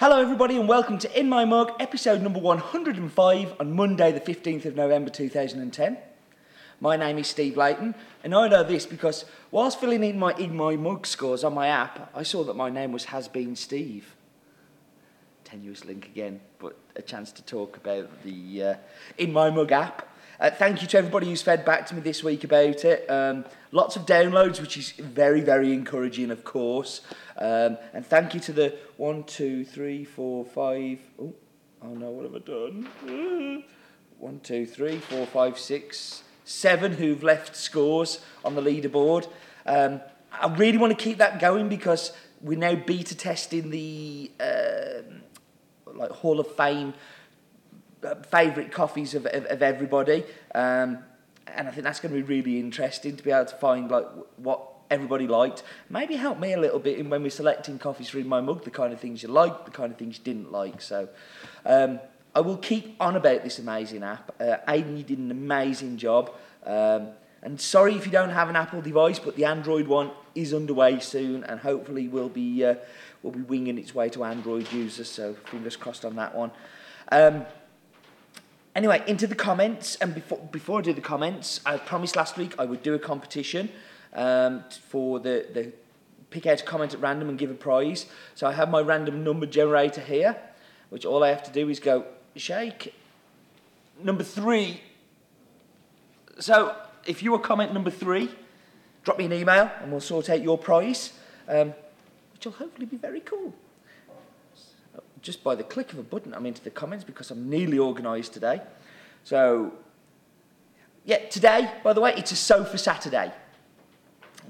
Hello, everybody, and welcome to In My Mug, episode number 105 on Monday, the 15th of November 2010. My name is Steve Leighton, and I know this because whilst filling in my In My Mug scores on my app, I saw that my name was Has Been Steve. Tenuous link again, but a chance to talk about the uh, In My Mug app. Uh, thank you to everybody who's fed back to me this week about it. Um, lots of downloads, which is very, very encouraging, of course. Um, and thank you to the one, two, three, four, five. Oh, oh no, what have I done? One, two, three, four, five, six, seven who've left scores on the leaderboard. Um, I really want to keep that going because we're now beta testing the uh, like Hall of Fame favourite coffees of, of, of everybody. Um, and I think that's going to be really interesting to be able to find like what everybody liked. Maybe help me a little bit in when we're selecting coffees for my mug, the kind of things you like, the kind of things you didn't like. So um, I will keep on about this amazing app. Uh, you did an amazing job. Um, and sorry if you don't have an Apple device, but the Android one is underway soon, and hopefully will be uh, will be winging its way to Android users. So fingers crossed on that one. Um, Anyway, into the comments, and before, before I do the comments, I promised last week I would do a competition um, for the, the pick out a comment at random and give a prize. So I have my random number generator here, which all I have to do is go shake number three. So if you were comment number three, drop me an email and we'll sort out your prize, um, which will hopefully be very cool just by the click of a button, I'm into the comments because I'm nearly organised today. So, yeah, today, by the way, it's a sofa Saturday.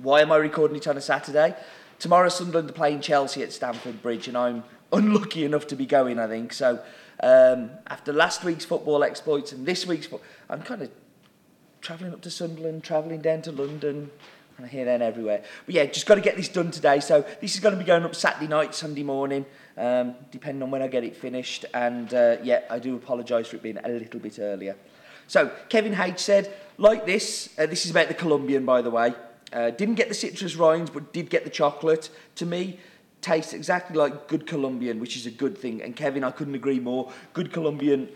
Why am I recording it on a Saturday? Tomorrow, Sunderland are playing Chelsea at Stamford Bridge, and I'm unlucky enough to be going, I think. So, um, after last week's football exploits and this week's, I'm kind of travelling up to Sunderland, travelling down to London, kind of here, there, and everywhere. But yeah, just got to get this done today. So, this is going to be going up Saturday night, Sunday morning um, depending on when I get it finished. And uh, yeah, I do apologise for it being a little bit earlier. So Kevin H said, like this, uh, this is about the Colombian, by the way. Uh, didn't get the citrus rinds, but did get the chocolate. To me, tastes exactly like good Colombian, which is a good thing. And Kevin, I couldn't agree more. Good Colombian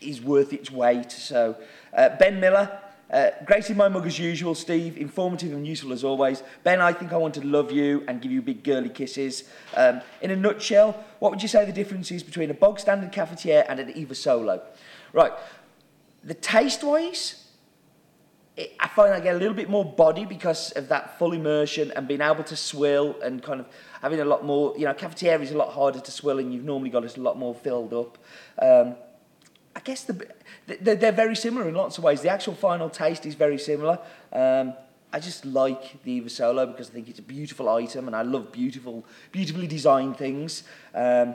is worth its weight. So uh, Ben Miller, uh, great in my mug as usual, Steve. Informative and useful as always. Ben, I think I want to love you and give you big girly kisses. Um, in a nutshell, what would you say the difference is between a bog standard cafetiere and an Eva Solo? Right. The taste wise, it, I find I get a little bit more body because of that full immersion and being able to swill and kind of having a lot more. You know, cafetiere is a lot harder to swill and you've normally got it a lot more filled up. Um, guess the they're, very similar in lots of ways. The actual final taste is very similar. Um, I just like the Eva Solo because I think it's a beautiful item and I love beautiful, beautifully designed things. Um,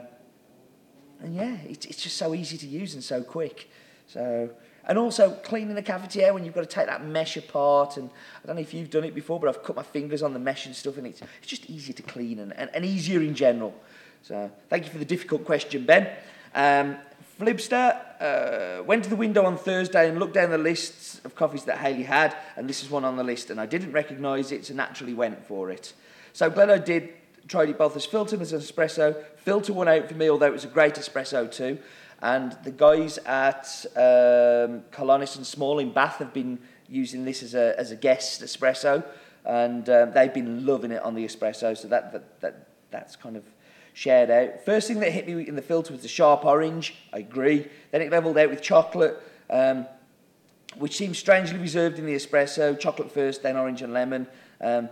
and yeah, it's, it's just so easy to use and so quick. So, and also cleaning the cafetiere when you've got to take that mesh apart. And I don't know if you've done it before, but I've cut my fingers on the mesh and stuff, and it's, it's just easier to clean and, and, and easier in general. So, thank you for the difficult question, Ben. Um, Flibster uh, went to the window on Thursday and looked down the lists of coffees that Haley had, and this is one on the list, and I didn't recognise it, so naturally went for it. So I did. Tried it both as filter and as an espresso. Filter one out for me, although it was a great espresso too. And the guys at um, Colonna and Smalls in Bath have been using this as a, as a guest espresso, and um, they've been loving it on the espresso. So that, that, that that's kind of shared out. First thing that hit me in the filter was the sharp orange. I agree. Then it levelled out with chocolate, um, which seems strangely reserved in the espresso. Chocolate first, then orange and lemon. Um,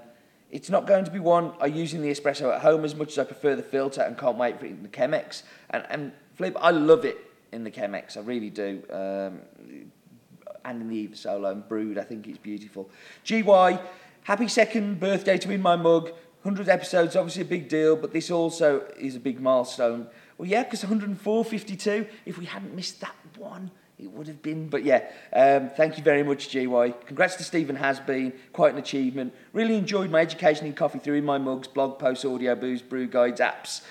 it's not going to be one I use in the espresso at home as much as I prefer the filter and can't wait for it in the Chemex. And, and Flip, I love it in the Chemex. I really do. Um, and in the Eva Solo and brewed, I think it's beautiful. GY, happy second birthday to me In My Mug. 100 episodes, obviously a big deal, but this also is a big milestone. Well, yeah, because 104.52, if we hadn't missed that one, it would have been. But yeah, um, thank you very much, GY. Congrats to Stephen Has Been. Quite an achievement. Really enjoyed my education in coffee through in my mugs, blog posts, Audioboos, brew guides, apps.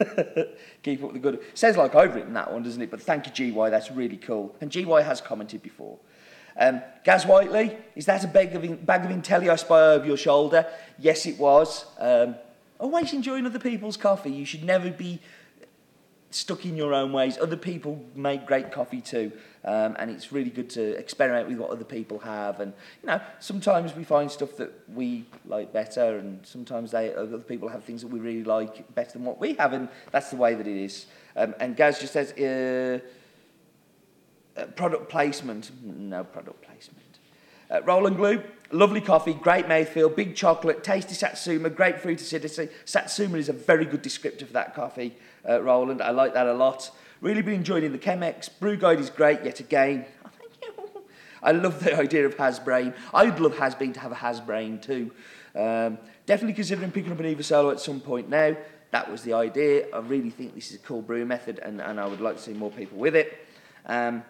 Keep up the good. Sounds like I've written that one, doesn't it? But thank you, GY. That's really cool. And GY has commented before. Um, Gaz Whiteley, is that a bag of, bag of over your shoulder? Yes, it was. Um, always enjoying other people's coffee. You should never be stuck in your own ways. Other people make great coffee too, um, and it's really good to experiment with what other people have. And you know, sometimes we find stuff that we like better, and sometimes they other people have things that we really like better than what we have, and that's the way that it is. Um, and Gaz just says, uh, uh, product placement. No product placement. Uh, Roland Glew, lovely coffee, great mouthfeel, big chocolate, tasty satsuma, grapefruit acidity. Satsuma is a very good descriptor for that coffee, uh, Roland. I like that a lot. Really been enjoying the Chemex. Brew Guide is great yet again. I love the idea of Hasbrain. I'd love Hasbeen to have a Hasbrain too. Um, definitely considering picking up an Eva Solo at some point now. That was the idea. I really think this is a cool brew method and, and I would like to see more people with it. Um,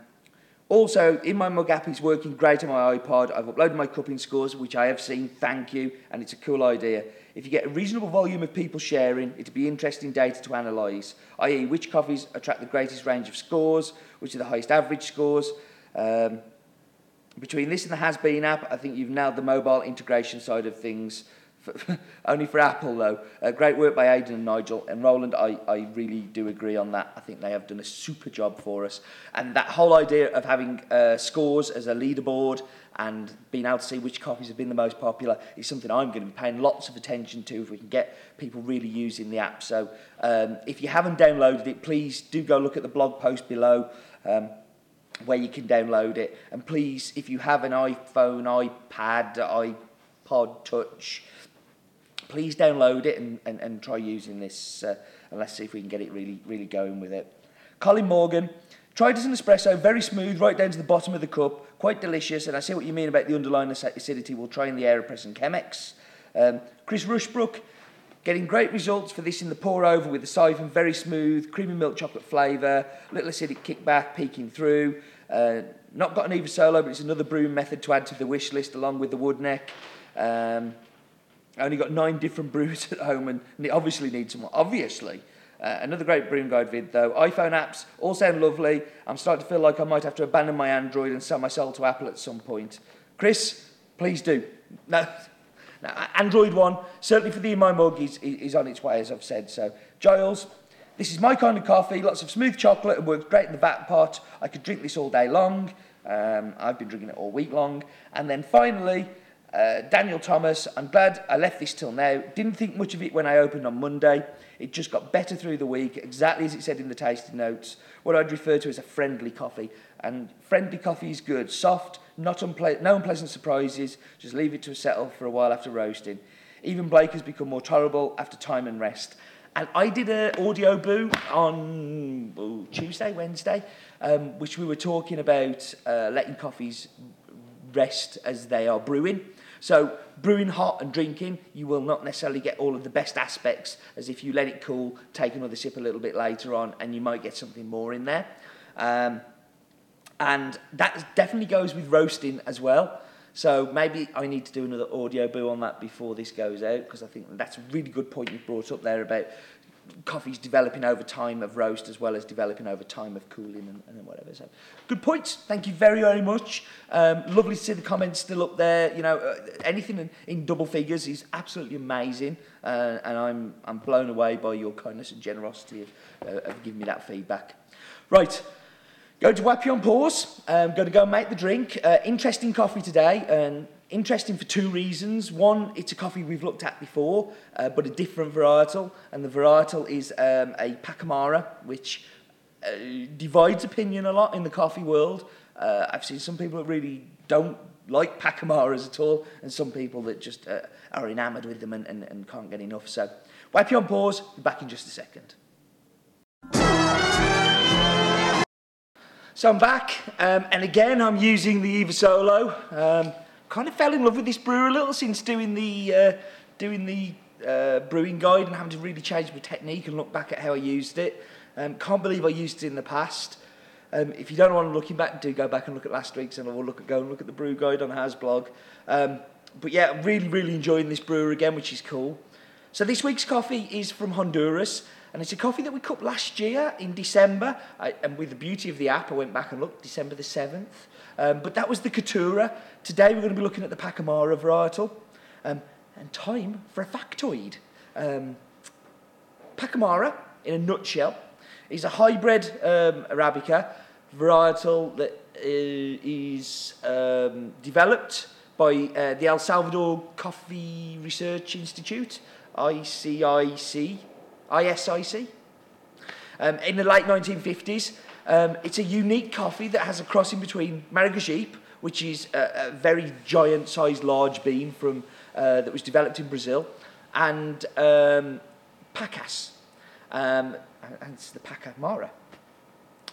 Also, in my mug app, it's working great on my iPod. I've uploaded my cupping scores, which I have seen, thank you, and it's a cool idea. If you get a reasonable volume of people sharing, it'd be interesting data to analyse, i.e. which coffees attract the greatest range of scores, which are the highest average scores. Um, between this and the Has Been app, I think you've nailed the mobile integration side of things only for Apple, though. Uh, great work by Aidan and Nigel. And Roland, I, I really do agree on that. I think they have done a super job for us. And that whole idea of having uh, scores as a leaderboard and being able to see which copies have been the most popular is something I'm going to be paying lots of attention to if we can get people really using the app. So um, if you haven't downloaded it, please do go look at the blog post below. Um, where you can download it and please if you have an iphone ipad ipod touch please download it and, and, and try using this uh, and let's see if we can get it really, really going with it. Colin Morgan, tried as an espresso, very smooth, right down to the bottom of the cup, quite delicious, and I see what you mean about the underlying acidity. We'll try in the AeroPress and Chemex. Um, Chris Rushbrook, getting great results for this in the pour over with the siphon, very smooth, creamy milk chocolate flavour, little acidic kickback peeking through. Uh, not got an Eva Solo, but it's another brewing method to add to the wish list along with the wood neck. Um, I only got nine different brews at home and, obviously needs some more. Obviously. Uh, another great brewing guide vid though. iPhone apps all sound lovely. I'm starting to feel like I might have to abandon my Android and sell myself to Apple at some point. Chris, please do. No, no Android one, certainly for the In My Mug, is, is on its way, as I've said. So, Giles, this is my kind of coffee. Lots of smooth chocolate. It works great in the vac pot. I could drink this all day long. Um, I've been drinking it all week long. And then finally, uh, Daniel Thomas, I'm glad I left this till now. Didn't think much of it when I opened on Monday. It just got better through the week, exactly as it said in the tasting notes. What I'd refer to as a friendly coffee. And friendly coffee is good. Soft, not unple- no unpleasant surprises. Just leave it to settle for a while after roasting. Even Blake has become more tolerable after time and rest. And I did an Audioboo on oh, Tuesday, Wednesday, um, which we were talking about uh, letting coffees rest as they are brewing. So brewing hot and drinking, you will not necessarily get all of the best aspects as if you let it cool, take another sip a little bit later on, and you might get something more in there. Um, and that definitely goes with roasting as well. So maybe I need to do another Audioboo on that before this goes out because I think that's a really good point you've brought up there about coffee's developing over time of roast as well as developing over time of cooling and, and whatever. So, good points. Thank you very, very much. Um, lovely to see the comments still up there. You know, uh, anything in, in double figures is absolutely amazing. Uh, and I'm, I'm blown away by your kindness and generosity of, uh, of giving me that feedback. Right. Go to Wappy on pause. Um, going to go and make the drink. Uh, interesting coffee today. And interesting for two reasons. One, it's a coffee we've looked at before, uh, but a different varietal, and the varietal is um, a Pacamara, which uh, divides opinion a lot in the coffee world. Uh, I've seen some people that really don't like Pacamaras at all, and some people that just uh, are enamoured with them and, and, and can't get enough. So, wipe you on pause, be back in just a second. So I'm back, um, and again I'm using the Eva Solo. Um, kind of fell in love with this brewer a little since doing the uh, doing the uh, brewing guide and having to really change my technique and look back at how I used it. Um, can't believe I used it in the past. Um, if you don't want to looking back, do go back and look at last week's and we'll look at go and look at the brew guide on Has blog. Um, but yeah, I'm really really enjoying this brewer again, which is cool. So this week's coffee is from Honduras. And it's a coffee that we cupped last year in December. I, and with the beauty of the app, I went back and looked, December the 7th. Um, but that was the Caturra. Today we're going to be looking at the Pacamara varietal. Um, and time for a factoid. Um, Pacamara, in a nutshell, is a hybrid um, Arabica varietal that uh, is um, developed by uh, the El Salvador Coffee Research Institute, ICIC, ISIC, um, in the late 1950s. Um, it's a unique coffee that has a crossing between Maragogipe, which is a, a very giant-sized large bean from uh, that was developed in Brazil, and um, Pacas, um, and it's the Paca Mara.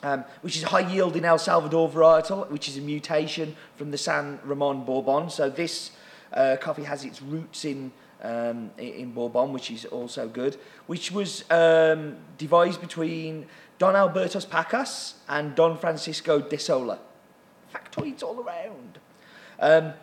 Um, which is a high yielding El Salvador varietal, which is a mutation from the San Ramon Bourbon. So this uh, coffee has its roots in um, in Bourbon, which is also good, which was um, devised between Don Albertos Pacas and Don Francisco de Sola. Factoids all around. Um,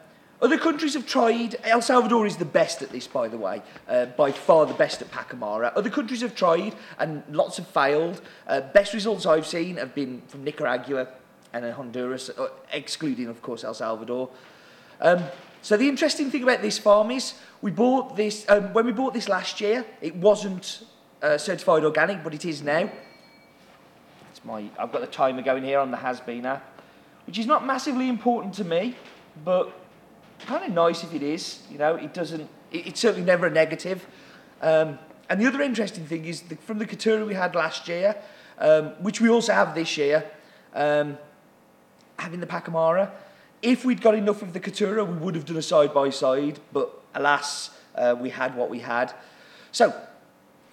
other countries have tried. El Salvador is the best at this, by the way, uh, by far the best at Pacamara. Other countries have tried, and lots have failed. Uh, best results I've seen have been from Nicaragua and Honduras, uh, excluding, of course, El Salvador. Um, so the interesting thing about this farm is we bought this um, when we bought this last year. It wasn't uh, certified organic, but it is now. It's my I've got the timer going here on the Has Bean app, which is not massively important to me, but kind of nice if it is. You know, it doesn't. It, it's certainly never a negative. Um, and the other interesting thing is the, from the Caturra we had last year, um, which we also have this year, um, having the Pacamara. If we'd got enough of the Caturra, we would have done a side by side, but alas, uh, we had what we had. So,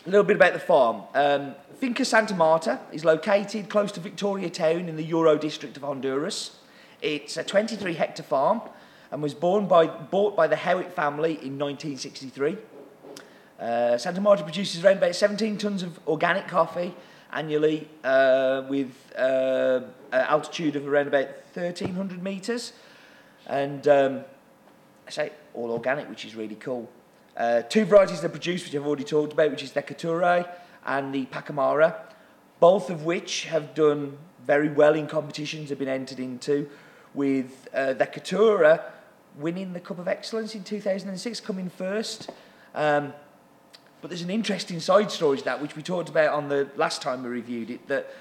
a little bit about the farm. Um, Finca Santa Marta is located close to Victoria Town in the Yoro district of Honduras. It's a 23 hectare farm and was born by, bought by the Howitt family in 1963. Uh, Santa Marta produces around about 17 tonnes of organic coffee annually uh, with uh, altitude of around about 1,300 metres. And um, I say all organic, which is really cool. Uh, two varieties they produce, which I've already talked about, which is the Caturra and the Pacamara, both of which have done very well in competitions they've been entered into, with uh, the Caturra winning the Cup of Excellence in 2006, coming first. Um, but there's an interesting side story to that, which we talked about on the last time we reviewed it, that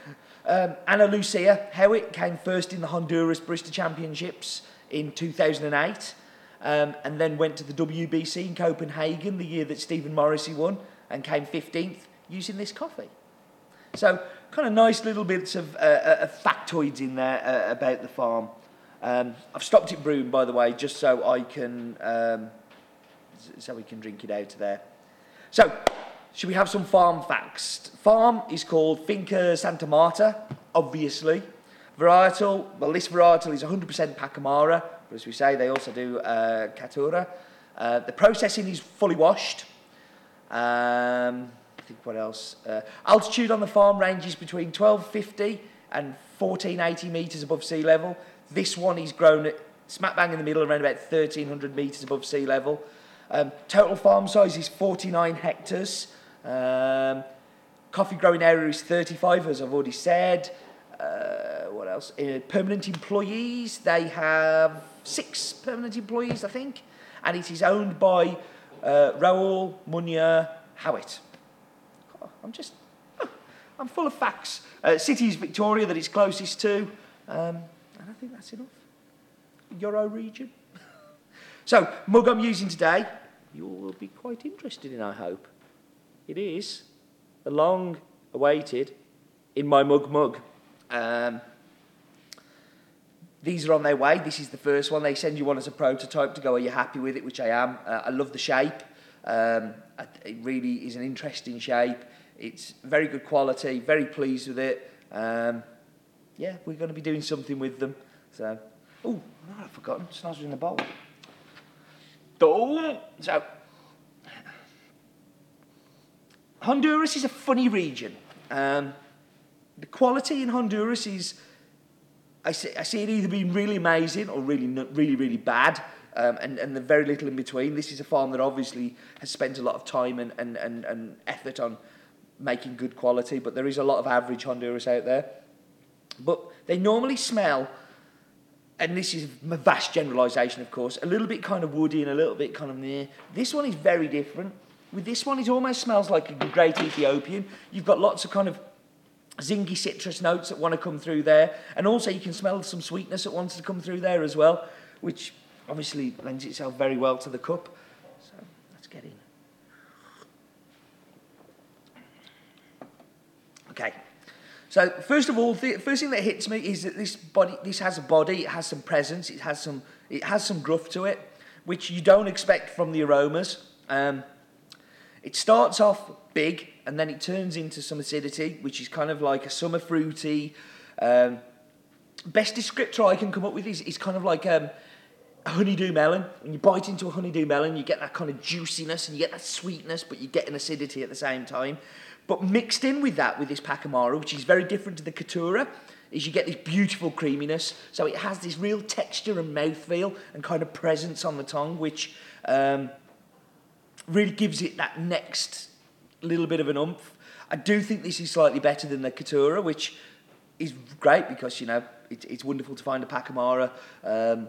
um, Ana Lucia Howitt came first in the Honduras Barista Championships in 2008, um, and then went to the WBC in Copenhagen the year that Stephen Morrissey won, and came 15th using this coffee. So, kind of nice little bits of, uh, uh, factoids in there uh, about the farm. Um, I've stopped it brewing, by the way, just so I can, um, so we can drink it out of there. So, should we have some farm facts? Farm is called Finca Santa Marta, obviously. Varietal, well, this varietal is 100% Pacamara, as we say, they also do uh, Caturra. Uh, the processing is fully washed. Um, I think what else? Uh, altitude on the farm ranges between 1250 and 1480 metres above sea level. This one is grown at smack bang in the middle, around about 1,300 metres above sea level. Um, total farm size is 49 hectares. Um, coffee growing area is 35, as I've already said. Uh, else? Uh, permanent employees, they have six permanent employees, I think. And it is owned by uh, Raul Munya Howitt. Oh, I'm just, oh, I'm full of facts. Uh, city is Victoria that it's closest to. Um, and I think that's enough. Yoro region. so, mug I'm using today, you will be quite interested in, I hope. It is the long awaited in my mug mug. Um, these are on their way. This is the first one. They send you one as a prototype to go, are you happy with it? Which I am. Uh, I love the shape. Um, it really is an interesting shape. It's very good quality, very pleased with it. Um, yeah, we're going to be doing something with them. So, oh, I've forgotten. Snazzer in the bowl. So, Honduras is a funny region. Um, the quality in Honduras is, I see, I see it either being really amazing or really, really, really bad. Um, and, and the very little in between. This is a farm that obviously has spent a lot of time and, and, and, and effort on making good quality, but there is a lot of average Honduras out there. But they normally smell, and this is a vast generalisation, of course, a little bit kind of woody and a little bit kind of near. This one is very different. With this one, it almost smells like a great Ethiopian. You've got lots of kind of zingy citrus notes that want to come through there. And also you can smell some sweetness that wants to come through there as well, which obviously lends itself very well to the cup. So let's get in. Okay. So first of all, the first thing that hits me is that this body, this has a body, it has some presence, it has some, it has some gruff to it, which you don't expect from the aromas. Um, it starts off big and then it turns into some acidity, which is kind of like a summer fruity. Um, best descriptor I can come up with is, is kind of like um, a honeydew melon. When you bite into a honeydew melon, you get that kind of juiciness and you get that sweetness, but you get an acidity at the same time. But mixed in with that, with this Pacamara, which is very different to the Caturra, is you get this beautiful creaminess. So it has this real texture and mouthfeel and kind of presence on the tongue, which um, really gives it that next little bit of an umph. I do think this is slightly better than the Caturra, which is great because, you know, it, it's wonderful to find a Pacamara um,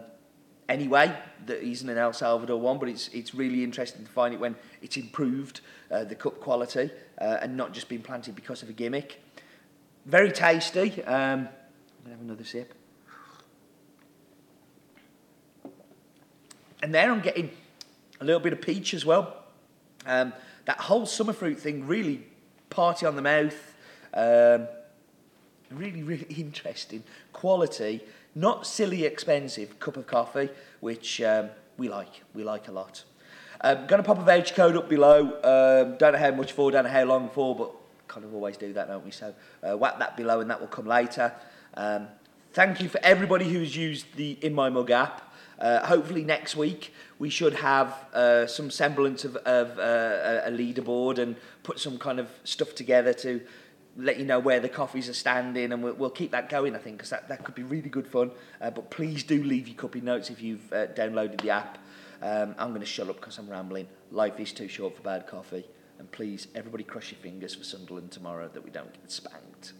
anyway that isn't an El Salvador one, but it's, it's really interesting to find it when it's improved uh, the cup quality uh, and not just been planted because of a gimmick. Very tasty. Um, I'm to have another sip. And there I'm getting a little bit of peach as well. Um, that whole summer fruit thing really party on the mouth. Um, really, really interesting. Quality, not silly expensive cup of coffee, which um, we like. We like a lot. Um, going to pop a voucher code up below. Um, don't know how much for, don't know how long for, but kind of always do that, don't we? So uh, whack that below and that will come later. Um, thank you for everybody who's used the In My Mug app. Uh, hopefully next week we should have uh, some semblance of, of uh, a leaderboard and put some kind of stuff together to let you know where the coffees are standing and we'll, we'll keep that going I think because that, that could be really good fun. Uh, but please do leave your copy notes if you've uh, downloaded the app. Um, I'm going to shut up because I'm rambling. Life is too short for bad coffee. And please everybody cross your fingers for Sunderland tomorrow that we don't get spanked.